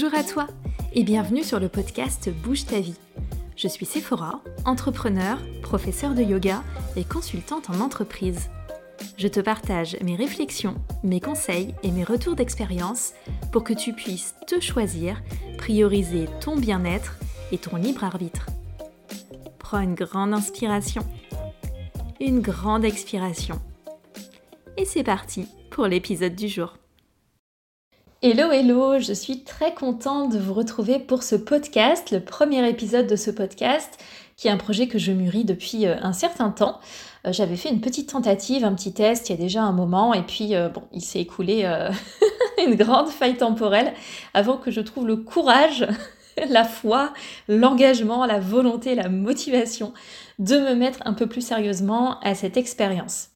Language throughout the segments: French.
Bonjour à toi et bienvenue sur le podcast Bouge ta vie. Je suis Sephora, entrepreneur, professeur de yoga et consultante en entreprise. Je te partage mes réflexions, mes conseils et mes retours d'expérience pour que tu puisses te choisir, prioriser ton bien-être et ton libre arbitre. Prends une grande inspiration, une grande expiration. Et c'est parti pour l'épisode du jour. Hello, hello, je suis très contente de vous retrouver pour ce podcast, le premier épisode de ce podcast, qui est un projet que je mûris depuis euh, un certain temps. Euh, j'avais fait une petite tentative, un petit test il y a déjà un moment, et puis euh, bon, il s'est écoulé une grande faille temporelle avant que je trouve le courage, la foi, l'engagement, la volonté, la motivation de me mettre un peu plus sérieusement à cette expérience.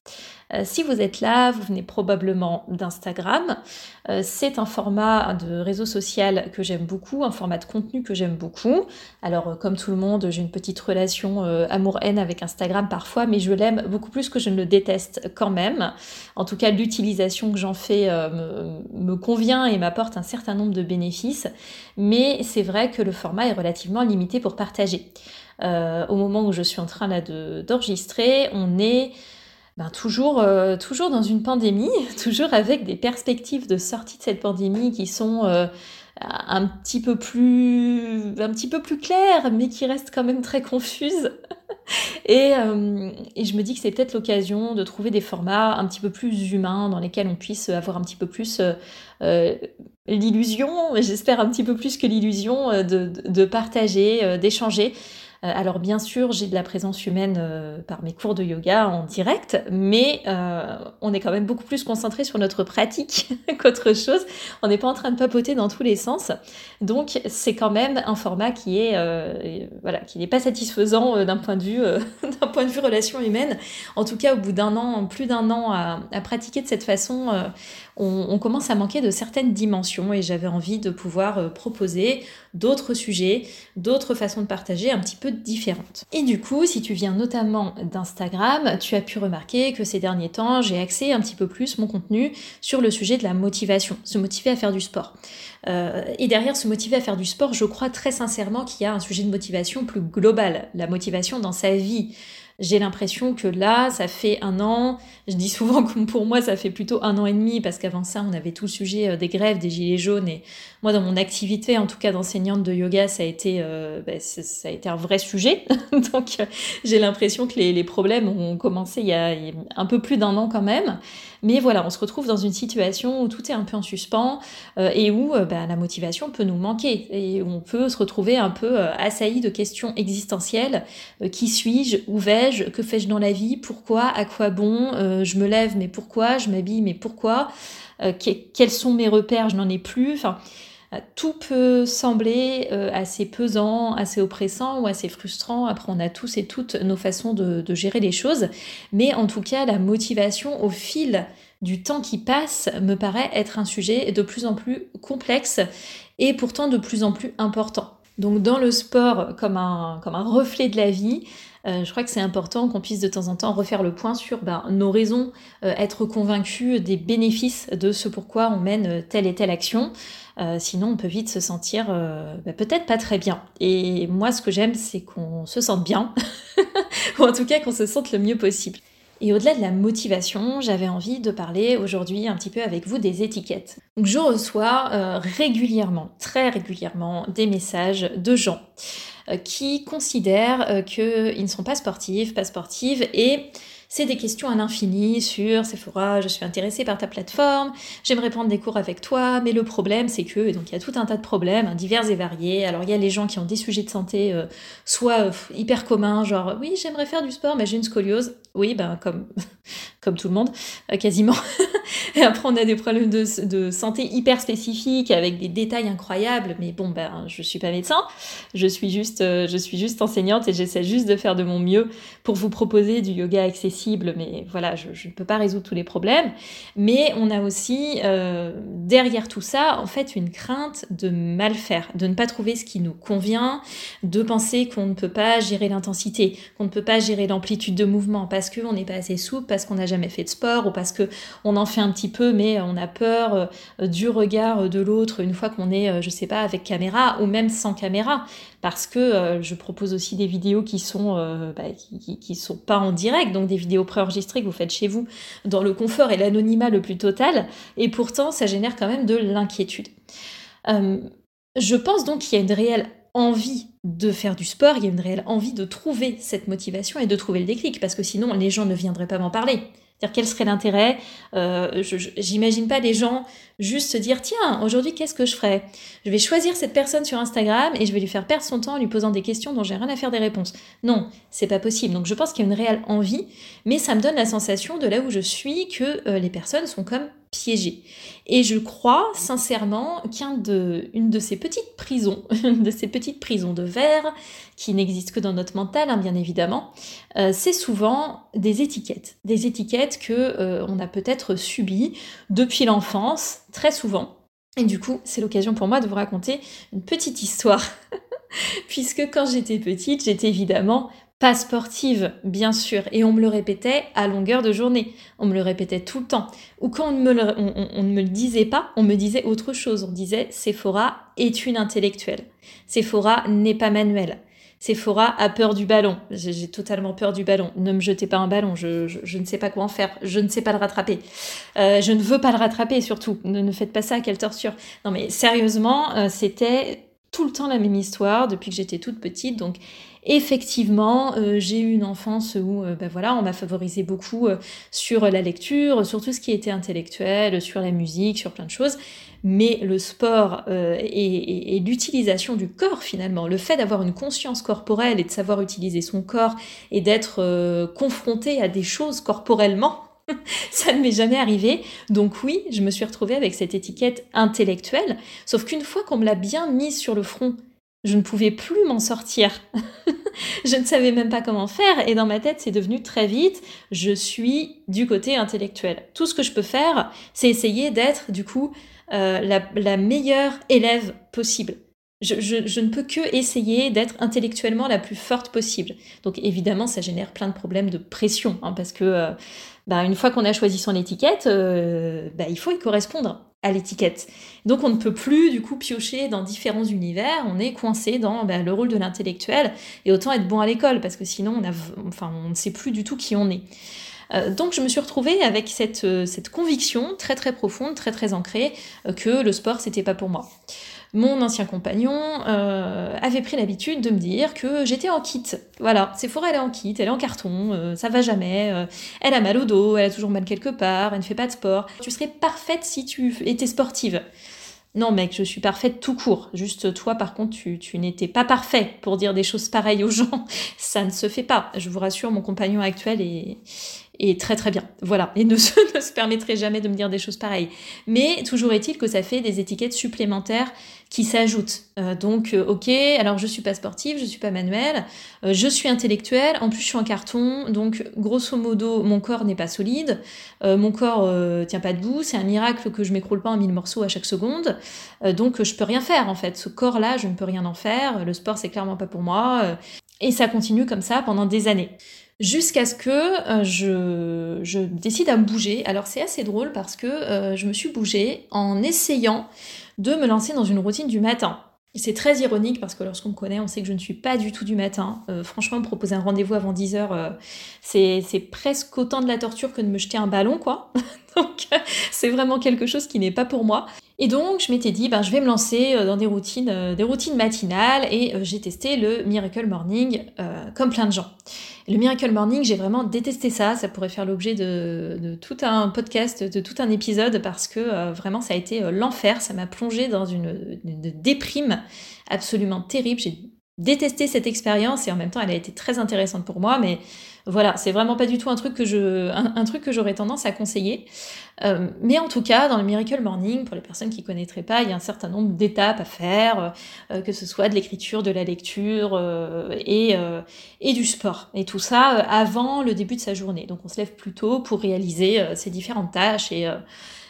Euh, si vous êtes là, vous venez probablement d'Instagram. Euh, c'est un format de réseau social que j'aime beaucoup, un format de contenu que j'aime beaucoup. Alors, euh, comme tout le monde, j'ai une petite relation amour-haine avec Instagram parfois, mais je l'aime beaucoup plus que je ne le déteste quand même. En tout cas, l'utilisation que j'en fais me, convient et m'apporte un certain nombre de bénéfices. Mais c'est vrai que le format est relativement limité pour partager. au moment où je suis en train là d'enregistrer, on est ben, toujours, euh, toujours dans une pandémie, toujours avec des perspectives de sortie de cette pandémie qui sont euh, un, petit peu plus, un petit peu plus claires, mais qui restent quand même très confuses. et, euh, et, je me dis que c'est peut-être l'occasion de trouver des formats un petit peu plus humains dans lesquels on puisse avoir un petit peu plus l'illusion, j'espère un petit peu plus que l'illusion de, partager, d'échanger. Euh, alors bien sûr, j'ai de la présence humaine euh, par mes cours de yoga en direct, mais euh, on est quand même beaucoup plus concentré sur notre pratique qu'autre chose. On n'est pas en train de papoter dans tous les sens. Donc c'est quand même un format qui est voilà, qui n'est pas satisfaisant d'un point de vue d'un point de vue relation humaine. En tout cas, au bout d'un an, plus d'un an à, pratiquer de cette façon, on, commence à manquer de certaines dimensions et j'avais envie de pouvoir proposer d'autres sujets, d'autres façons de partager un petit peu différentes. Et du coup, si tu viens notamment d'Instagram, tu as pu remarquer que ces derniers temps, j'ai axé un petit peu plus mon contenu sur le sujet de la motivation, se motiver à faire du sport. Euh, et derrière se motiver à faire du sport, je crois très sincèrement qu'il y a un sujet de motivation plus global, la motivation dans sa vie. J'ai l'impression que là, ça fait un an, je dis souvent que pour moi, ça fait plutôt un an et demi, parce qu'avant ça, on avait tout le sujet euh, des grèves, des gilets jaunes, et moi, dans mon activité, en tout cas d'enseignante de yoga, ça a été, euh, ben, ça a été un vrai sujet. Donc, j'ai l'impression que les, problèmes ont commencé il y, a, un peu plus d'un an quand même. Mais voilà, on se retrouve dans une situation où tout est un peu en suspens euh, et où ben, la motivation peut nous manquer. Et on peut se retrouver un peu assailli de questions existentielles. qui suis-je Où Que fais-je dans la vie Pourquoi À quoi bon euh, je me lève, mais pourquoi Je m'habille, mais pourquoi euh, Quels sont mes repères Je n'en ai plus. Euh, tout peut sembler assez pesant, assez oppressant ou assez frustrant. Après, on a tous et toutes nos façons de, gérer les choses. Mais en tout cas, la motivation au fil du temps qui passe me paraît être un sujet de plus en plus complexe et pourtant de plus en plus important. Donc dans le sport, comme un, reflet de la vie, je crois que c'est important qu'on puisse de temps en temps refaire le point sur ben, nos raisons, euh, être convaincu des bénéfices de ce pourquoi on mène euh, telle et telle action. sinon, on peut vite se sentir ben, peut-être pas très bien. Et moi, ce que j'aime, c'est qu'on se sente bien, ou en tout cas qu'on se sente le mieux possible. Et au-delà de la motivation, j'avais envie de parler aujourd'hui un petit peu avec vous des étiquettes. Donc je reçois régulièrement, très régulièrement, des messages de gens euh, qui considèrent euh, qu'ils ne sont pas sportifs, pas sportives, et c'est des questions à l'infini sur Sephora, je suis intéressée par ta plateforme, j'aimerais prendre des cours avec toi, mais le problème c'est que, et donc il y a tout un tas de problèmes, hein, divers et variés. Alors il y a les gens qui ont des sujets de santé euh, soit hyper communs, genre oui j'aimerais faire du sport mais j'ai une scoliose, oui ben comme, comme tout le monde, quasiment. Et après, on a des problèmes de, santé hyper spécifiques avec des détails incroyables. Mais bon, ben, je suis pas médecin. Je suis juste, euh, je suis juste enseignante et j'essaie juste de faire de mon mieux pour vous proposer du yoga accessible. Mais voilà, je, ne peux pas résoudre tous les problèmes. Mais on a aussi, euh, derrière tout ça, en fait, une crainte de mal faire, de ne pas trouver ce qui nous convient, de penser qu'on ne peut pas gérer l'intensité, qu'on ne peut pas gérer l'amplitude de mouvement parce qu'on n'est pas assez souple, parce qu'on n'a jamais fait de sport ou parce que on en fait un petit peu mais on a peur du regard de l'autre une fois qu'on est, je sais pas, avec caméra ou même sans caméra parce que je propose aussi des vidéos qui sont bah, qui, sont pas en direct, donc des vidéos préenregistrées que vous faites chez vous dans le confort et l'anonymat le plus total, et pourtant ça génère quand même de l'inquiétude. je pense donc qu'il y a une réelle envie de faire du sport, il y a une réelle envie de trouver cette motivation et de trouver le déclic, parce que sinon les gens ne viendraient pas m'en parler. C'est-à-dire quel serait l'intérêt euh, J'imagine pas les gens juste se dire tiens aujourd'hui qu'est-ce que je ferais? Je vais choisir cette personne sur Instagram et je vais lui faire perdre son temps en lui posant des questions dont j'ai rien à faire des réponses. Non, c'est pas possible. Donc je pense qu'il y a une réelle envie, mais ça me donne la sensation de là où je suis que euh, les personnes sont comme piégé. Et je crois sincèrement qu'une de, de ces petites prisons, de ces petites prisons de verre, qui n'existent que dans notre mental, hein, bien évidemment, euh, c'est souvent des étiquettes. Des étiquettes que euh, on a peut-être subies depuis l'enfance, très souvent. Et du coup, c'est l'occasion pour moi de vous raconter une petite histoire. Puisque quand j'étais petite, j'étais évidemment pas sportive, bien sûr, et on me le répétait à longueur de journée, on me le répétait tout le temps. Ou quand on ne me le, on, me le disait pas, on me disait autre chose, on disait Sephora est une intellectuelle, Sephora n'est pas manuelle, Sephora a peur du ballon, j'ai totalement peur du ballon, ne me jetez pas un ballon, je, je, ne sais pas quoi en faire, je ne sais pas le rattraper, euh, je ne veux pas le rattraper surtout, ne, ne faites pas ça, quelle torture. Non mais sérieusement, euh, c'était tout le temps la même histoire depuis que j'étais toute petite, donc effectivement, euh, j'ai eu une enfance où euh, ben on m'a favorisé beaucoup euh, sur la lecture, sur tout ce qui était intellectuel, sur la musique, sur plein de choses. Mais le sport et, l'utilisation du corps finalement, le fait d'avoir une conscience corporelle et de savoir utiliser son corps et d'être confronté à des choses corporellement, ça ne m'est jamais arrivé. Donc oui, je me suis retrouvée avec cette étiquette intellectuelle, sauf qu'une fois qu'on me l'a bien mise sur le front, je ne pouvais plus m'en sortir. je ne savais même pas comment faire et dans ma tête, c'est devenu très vite, je suis du côté intellectuel. Tout ce que je peux faire, c'est essayer d'être du coup euh, la, meilleure élève possible. Je, ne peux que essayer d'être intellectuellement la plus forte possible. Donc évidemment, ça génère plein de problèmes de pression, hein, parce que euh, bah, une fois qu'on a choisi son étiquette, euh, bah, il faut y correspondre à l'étiquette. Donc on ne peut plus du coup piocher dans différents univers, on est coincé dans bah, le rôle de l'intellectuel et autant être bon à l'école parce que sinon on, ne sait plus du tout qui on est. Euh, donc je me suis retrouvée avec cette, euh, cette conviction très très profonde, très très ancrée euh, que le sport c'était pas pour moi mon ancien compagnon euh, avait pris l'habitude de me dire que j'étais en kit. Voilà, Sephora elle est en kit, elle est en carton, euh, ça va jamais, euh, elle a mal au dos, elle a toujours mal quelque part, elle ne fait pas de sport. Tu serais parfaite si tu étais sportive. Non mec, je suis parfaite tout court. Juste toi par contre, tu, tu n'étais pas parfait pour dire des choses pareilles aux gens. Ça ne se fait pas. Je vous rassure, mon compagnon actuel est, et très très bien. Voilà, et ne se, permettrait jamais de me dire des choses pareilles. Mais toujours est-il que ça fait des étiquettes supplémentaires qui s'ajoutent. Euh, donc, euh, ok, alors je suis pas sportive, je suis pas manuelle, euh, je suis intellectuelle, en plus je suis en carton, donc grosso modo, mon corps n'est pas solide, mon corps tient pas debout, c'est un miracle que je m'écroule pas en mille morceaux à chaque seconde, donc je peux rien faire en fait. Ce corps-là, je ne peux rien en faire, le sport c'est clairement pas pour moi, et ça continue comme ça pendant des années jusqu'à ce que euh, je, décide à me bouger. Alors c'est assez drôle parce que euh, je me suis bougée en essayant de me lancer dans une routine du matin. C'est très ironique parce que lorsqu'on me connaît, on sait que je ne suis pas du tout du matin. Euh, franchement, me proposer un rendez-vous avant 10h, c'est presque autant de la torture que de me jeter un ballon, quoi. donc c'est vraiment quelque chose qui n'est pas pour moi. Et donc je m'étais dit, ben, je vais me lancer dans des routines, des routines matinales et j'ai testé le Miracle Morning comme plein de gens. Le Miracle Morning, j'ai vraiment détesté ça. Ça pourrait faire l'objet de, tout un podcast, de tout un épisode, parce que euh, vraiment, ça a été euh, l'enfer. Ça m'a plongé dans une, déprime absolument terrible. Détesté cette expérience et en même temps, elle a été très intéressante pour moi, mais voilà, c'est vraiment pas du tout un truc que je, un, truc que j'aurais tendance à conseiller. Euh, mais en tout cas, dans le Miracle Morning, pour les personnes qui connaîtraient pas, il y a un certain nombre d'étapes à faire, euh, que ce soit de l'écriture, de la lecture euh, et, et du sport. Et tout ça avant le début de sa journée. Donc on se lève plus tôt pour réaliser ces différentes tâches et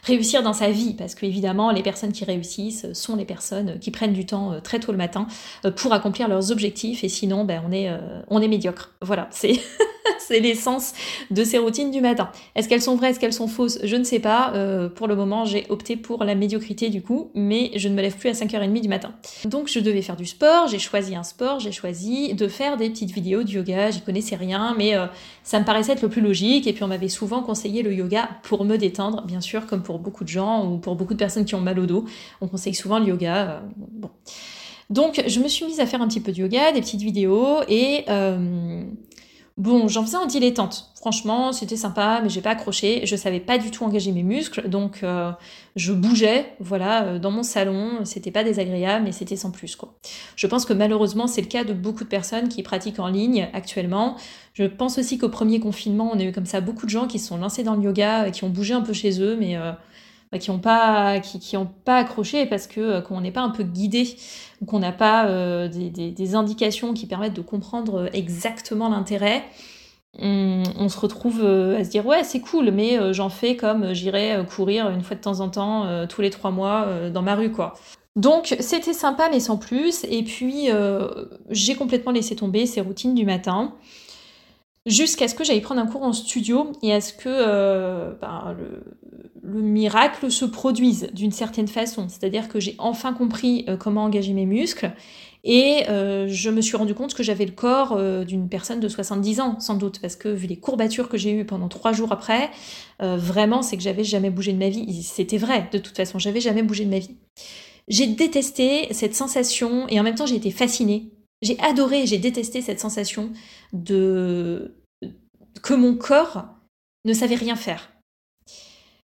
réussir dans sa vie, parce que évidemment, les personnes qui réussissent sont les personnes qui prennent du temps très tôt le matin pour accomplir leurs objectifs, et sinon, ben, on est, on est médiocre. Voilà, c'est c'est l'essence de ces routines du matin. Est-ce qu'elles sont vraies, est-ce qu'elles sont fausses? Je ne sais pas. Euh, pour le moment, j'ai opté pour la médiocrité du coup, mais je ne me lève plus à 5h30 du matin. Donc je devais faire du sport, j'ai choisi un sport, j'ai choisi de faire des petites vidéos de yoga, j'y connaissais rien, mais euh, ça me paraissait être le plus logique, et puis on m'avait souvent conseillé le yoga pour me détendre, bien sûr, comme pour beaucoup de gens, ou pour beaucoup de personnes qui ont mal au dos, on conseille souvent le yoga. Euh, bon. Donc je me suis mise à faire un petit peu de yoga, des petites vidéos, et... Bon, j'en faisais en dilettante. Franchement, c'était sympa, mais j'ai pas accroché. Je savais pas du tout engager mes muscles, donc euh, je bougeais, voilà, euh, dans mon salon. C'était pas désagréable, mais c'était sans plus, quoi. Je pense que malheureusement, c'est le cas de beaucoup de personnes qui pratiquent en ligne actuellement. Je pense aussi qu'au premier confinement, on a eu comme ça beaucoup de gens qui se sont lancés dans le yoga, qui ont bougé un peu chez eux, mais euh, qui n'ont pas, qui, ont pas accroché parce que euh, qu'on n'est pas un peu guidé, qu'on n'a pas euh, des, indications qui permettent de comprendre exactement l'intérêt, on, se retrouve euh, à se dire ouais c'est cool, mais j'en fais comme j'irai courir une fois de temps en temps tous les trois mois dans ma rue quoi. Donc c'était sympa mais sans plus. Et puis j'ai complètement laissé tomber ces routines du matin jusqu'à ce que j'aille prendre un cours en studio et à ce que euh, ben, le, miracle se produise d'une certaine façon. C'est-à-dire que j'ai enfin compris euh, comment engager mes muscles et euh, je me suis rendu compte que j'avais le corps d'une personne de 70 ans, sans doute, parce que vu les courbatures que j'ai eues pendant trois jours après, vraiment, c'est que j'avais jamais bougé de ma vie. C'était vrai, de toute façon, j'avais jamais bougé de ma vie. J'ai détesté cette sensation et en même temps j'ai été fascinée j'ai adoré, j'ai détesté cette sensation de que mon corps ne savait rien faire.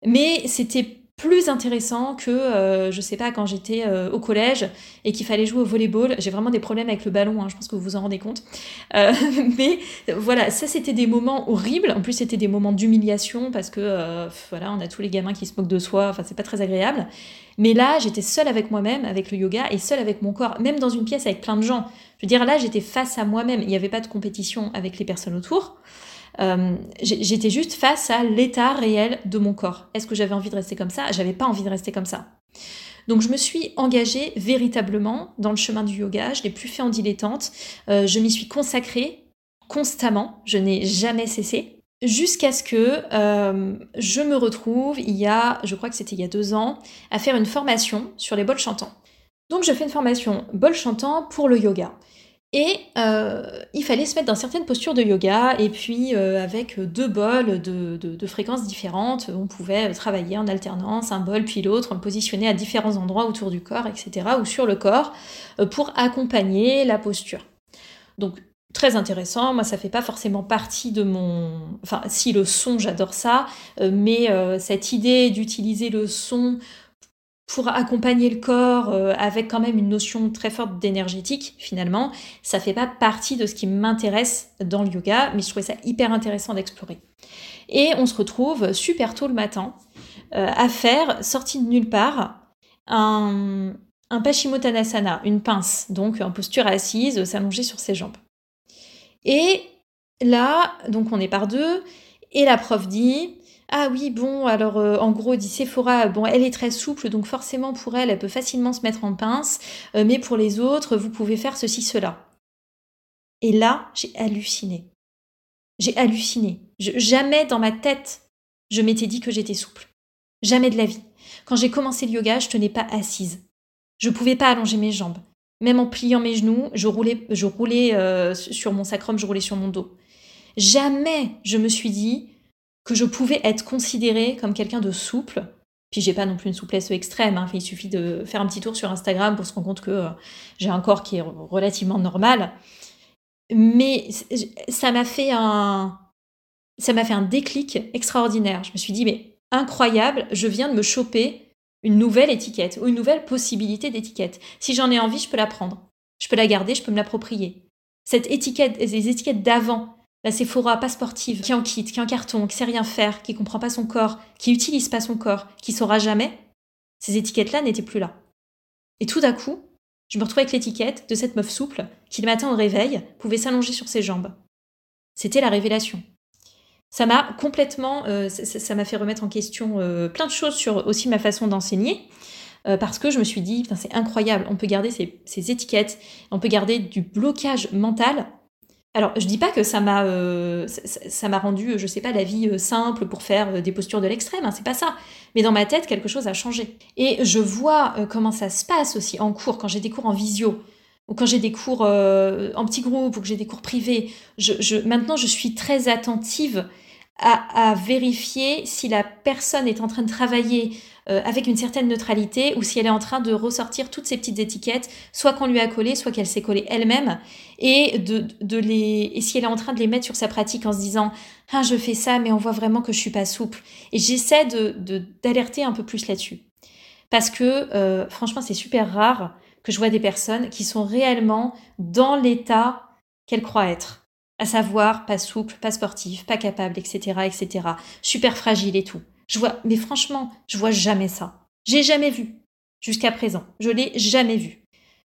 Mais c'était plus intéressant que, euh, je sais pas, quand j'étais euh, au collège et qu'il fallait jouer au volleyball. J'ai vraiment des problèmes avec le ballon, hein, je pense que vous vous en rendez compte. Euh, mais voilà, ça c'était des moments horribles. En plus, c'était des moments d'humiliation parce que, voilà, on a tous les gamins qui se moquent de soi. Enfin, c'est pas très agréable. Mais là, j'étais seule avec moi-même, avec le yoga et seule avec mon corps, même dans une pièce avec plein de gens. Je veux dire, là, j'étais face à moi-même. Il n'y avait pas de compétition avec les personnes autour. Euh, j'étais juste face à l'état réel de mon corps. Est-ce que j'avais envie de rester comme ça? J'avais pas envie de rester comme ça. Donc je me suis engagée véritablement dans le chemin du yoga. Je l'ai plus fait en dilettante. Euh, je m'y suis consacrée constamment. Je n'ai jamais cessé. Jusqu'à ce que euh, je me retrouve, il y a, je crois que c'était il y a deux ans, à faire une formation sur les bols chantants. Donc je fais une formation bol chantant pour le yoga. Et euh, il fallait se mettre dans certaines postures de yoga, et puis euh, avec deux bols de, fréquences différentes, on pouvait travailler en alternance, un bol puis l'autre, le positionner à différents endroits autour du corps, etc., ou sur le corps, euh, pour accompagner la posture. Donc très intéressant, moi ça fait pas forcément partie de mon... Enfin si le son, j'adore ça, mais cette idée d'utiliser le son pour accompagner le corps euh, avec quand même une notion très forte d'énergétique finalement, ça fait pas partie de ce qui m'intéresse dans le yoga, mais je trouvais ça hyper intéressant d'explorer. Et on se retrouve super tôt le matin euh, à faire, sorti de nulle part, un, un Paschimottanasana, une pince, donc en posture assise, s'allonger sur ses jambes. Et là, donc on est par deux, et la prof dit ah oui, bon, alors euh, en gros, dit Sephora, bon, elle est très souple, donc forcément pour elle, elle peut facilement se mettre en pince, euh, mais pour les autres, vous pouvez faire ceci, cela. Et là, j'ai halluciné. J'ai halluciné. jamais dans ma tête, je m'étais dit que j'étais souple. Jamais de la vie. Quand j'ai commencé le yoga, je tenais pas assise. Je pouvais pas allonger mes jambes. Même en pliant mes genoux, je roulais, je roulais euh, sur mon sacrum, je roulais sur mon dos. Jamais je me suis dit, que je pouvais être considérée comme quelqu'un de souple. Puis j'ai pas non plus une souplesse extrême, hein. il suffit de faire un petit tour sur Instagram pour se rendre compte que euh, j'ai un corps qui est relativement normal. Mais ça m'a fait un ça m'a fait un déclic extraordinaire. Je me suis dit mais incroyable, je viens de me choper une nouvelle étiquette ou une nouvelle possibilité d'étiquette. Si j'en ai envie, je peux la prendre. Je peux la garder, je peux me l'approprier. Cette étiquette, les étiquettes d'avant, la Sephora pas sportive, qui en quitte, qui en carton, qui sait rien faire, qui comprend pas son corps, qui utilise pas son corps, qui saura jamais, ces étiquettes-là n'étaient plus là. Et tout d'un coup, je me retrouvais avec l'étiquette de cette meuf souple qui le matin au réveil pouvait s'allonger sur ses jambes. C'était la révélation. Ça m'a complètement, euh, ça m'a fait remettre en question euh, plein de choses sur aussi ma façon d'enseigner. Euh, parce que je me suis dit, c'est incroyable, on peut garder ces, ces, étiquettes, on peut garder du blocage mental Alors, je dis pas que ça m'a euh, rendu, je sais pas, la vie euh, simple pour faire euh, des postures de l'extrême, hein, c'est pas ça. Mais dans ma tête, quelque chose a changé. Et je vois comment ça se passe aussi en cours, quand j'ai des cours en visio, ou quand j'ai des cours en petit groupe, ou que j'ai des cours privés. Maintenant, je suis très attentive à, vérifier si la personne est en train de travailler euh, avec une certaine neutralité ou si elle est en train de ressortir toutes ces petites étiquettes, soit qu'on lui a collé, soit qu'elle s'est collée elle-même, et, de, de, les, et si elle est en train de les mettre sur sa pratique en se disant ah, je fais ça, mais on voit vraiment que je suis pas souple. Et j'essaie de, d'alerter un peu plus là-dessus. Parce que euh, franchement, c'est super rare que je vois des personnes qui sont réellement dans l'état qu'elles croient être à savoir pas souple, pas sportif, pas capable, etc., etc., super fragile et tout. Je vois, mais franchement, je vois jamais ça. J'ai jamais vu jusqu'à présent. Je l'ai jamais vu.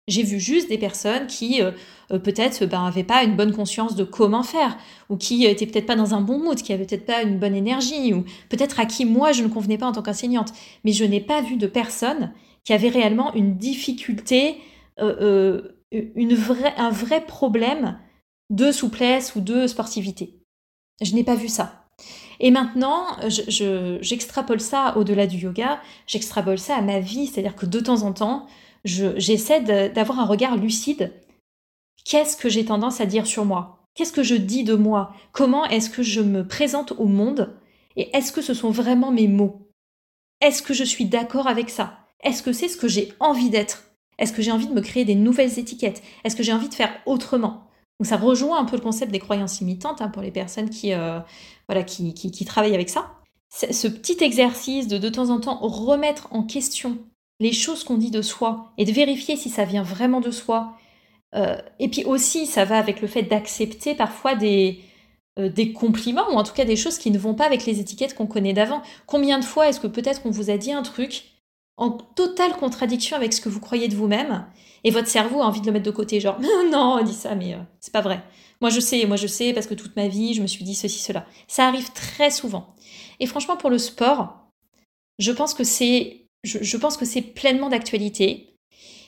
J'ai vu juste des personnes qui euh, euh, peut-être ben, avaient pas une bonne conscience de comment faire, ou qui étaient peut-être pas dans un bon mood, qui avaient peut-être pas une bonne énergie, ou peut-être à qui moi je ne convenais pas en tant qu'enseignante. Mais je n'ai pas vu de personnes qui avaient réellement une difficulté, euh, une vraie, un vrai problème de souplesse ou de sportivité. Je n'ai pas vu ça. Et maintenant, j'extrapole ça au-delà du yoga, j'extrapole ça à ma vie, c'est-à-dire que de temps en temps, j'essaie d'avoir un regard lucide. Qu'est-ce que j'ai tendance à dire sur moi? Qu'est-ce que je dis de moi? Comment est-ce que je me présente au monde? Et est-ce que ce sont vraiment mes mots? Est-ce que je suis d'accord avec ça? Est-ce que c'est ce que j'ai envie d'être? Est-ce que j'ai envie de me créer des nouvelles étiquettes? Est-ce que j'ai envie de faire autrement? Donc ça rejoint un peu le concept des croyances imitantes hein, pour les personnes qui, euh, voilà, qui, qui, travaillent avec ça. Ce petit exercice de de temps en temps remettre en question les choses qu'on dit de soi et de vérifier si ça vient vraiment de soi. Euh, et puis aussi, ça va avec le fait d'accepter parfois des, euh, des compliments ou en tout cas des choses qui ne vont pas avec les étiquettes qu'on connaît d'avant. Combien de fois est-ce que peut-être on vous a dit un truc en totale contradiction avec ce que vous croyez de vous-même, et votre cerveau a envie de le mettre de côté, genre non, on dit ça, mais euh, c'est pas vrai. Moi je sais, moi je sais, parce que toute ma vie, je me suis dit ceci, cela. Ça arrive très souvent. Et franchement, pour le sport, je pense que c'est, je pense que c'est pleinement d'actualité.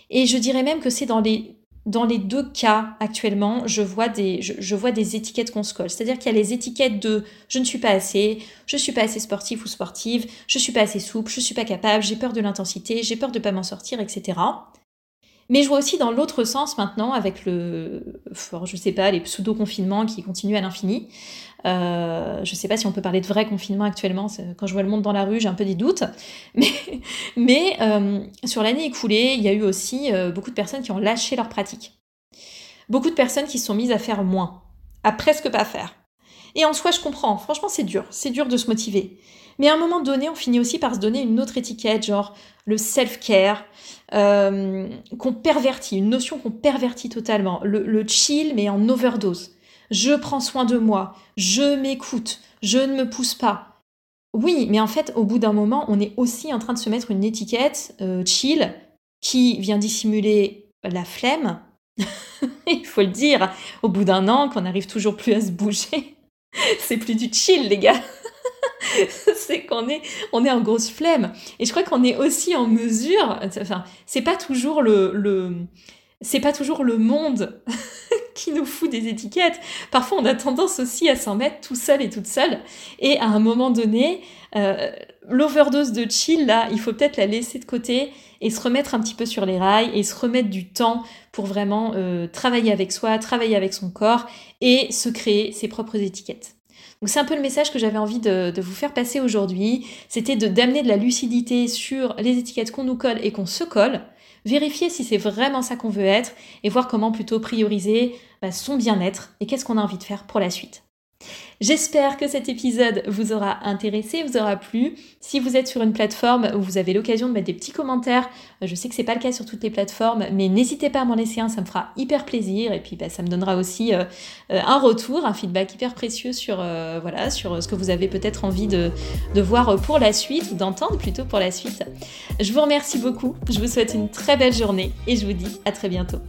Et je dirais même que c'est dans les dans les deux cas actuellement, je vois des, étiquettes qu'on se colle. C'est-à-dire qu'il y a les étiquettes de je ne suis pas assez, je suis pas assez sportif ou sportive, je ne suis pas assez souple, je ne suis pas capable, j'ai peur de l'intensité, j'ai peur de pas m'en sortir, etc. Mais je vois aussi dans l'autre sens maintenant, avec le, je sais pas, les pseudo-confinements qui continuent à l'infini. Euh, je sais pas si on peut parler de vrai confinement actuellement. Quand je vois le monde dans la rue, j'ai un peu des doutes. Mais, euh, sur l'année écoulée, il y a eu aussi euh, beaucoup de personnes qui ont lâché leur pratique. Beaucoup de personnes qui se sont mises à faire moins, à presque pas faire. Et en soi, je comprends. Franchement, c'est dur. C'est dur de se motiver. Mais à un moment donné, on finit aussi par se donner une autre étiquette, genre le self-care, qu'on pervertit, une notion qu'on pervertit totalement. Le, chill, mais en overdose. Je prends soin de moi, je m'écoute, je ne me pousse pas. Oui, mais en fait, au bout d'un moment, on est aussi en train de se mettre une étiquette euh, chill qui vient dissimuler la flemme. Il faut le dire, au bout d'un an, qu'on n'arrive toujours plus à se bouger, c'est plus du chill, les gars. c'est qu'on est, on est en grosse flemme. Et je crois qu'on est aussi en mesure, enfin, c'est pas toujours le, le c'est pas toujours le monde qui nous fout des étiquettes. Parfois, on a tendance aussi à s'en mettre tout seul et toute seule. Et à un moment donné, euh, l'overdose de chill, là, il faut peut-être la laisser de côté et se remettre un petit peu sur les rails et se remettre du temps pour vraiment euh, travailler avec soi, travailler avec son corps et se créer ses propres étiquettes. Donc c'est un peu le message que j'avais envie de, vous faire passer aujourd'hui. C'était de d'amener de la lucidité sur les étiquettes qu'on nous colle et qu'on se colle. Vérifier si c'est vraiment ça qu'on veut être et voir comment plutôt prioriser bah, son bien-être et qu'est-ce qu'on a envie de faire pour la suite. J'espère que cet épisode vous aura intéressé, vous aura plu. Si vous êtes sur une plateforme où vous avez l'occasion de mettre des petits commentaires, euh, je sais que c'est pas le cas sur toutes les plateformes, mais n'hésitez pas à m'en laisser un, ça me fera hyper plaisir et puis bah, ça me donnera aussi euh, euh, un retour, un feedback hyper précieux sur voilà sur ce que vous avez peut-être envie de, voir pour la suite d'entendre plutôt pour la suite. Je vous remercie beaucoup, je vous souhaite une très belle journée et je vous dis à très bientôt.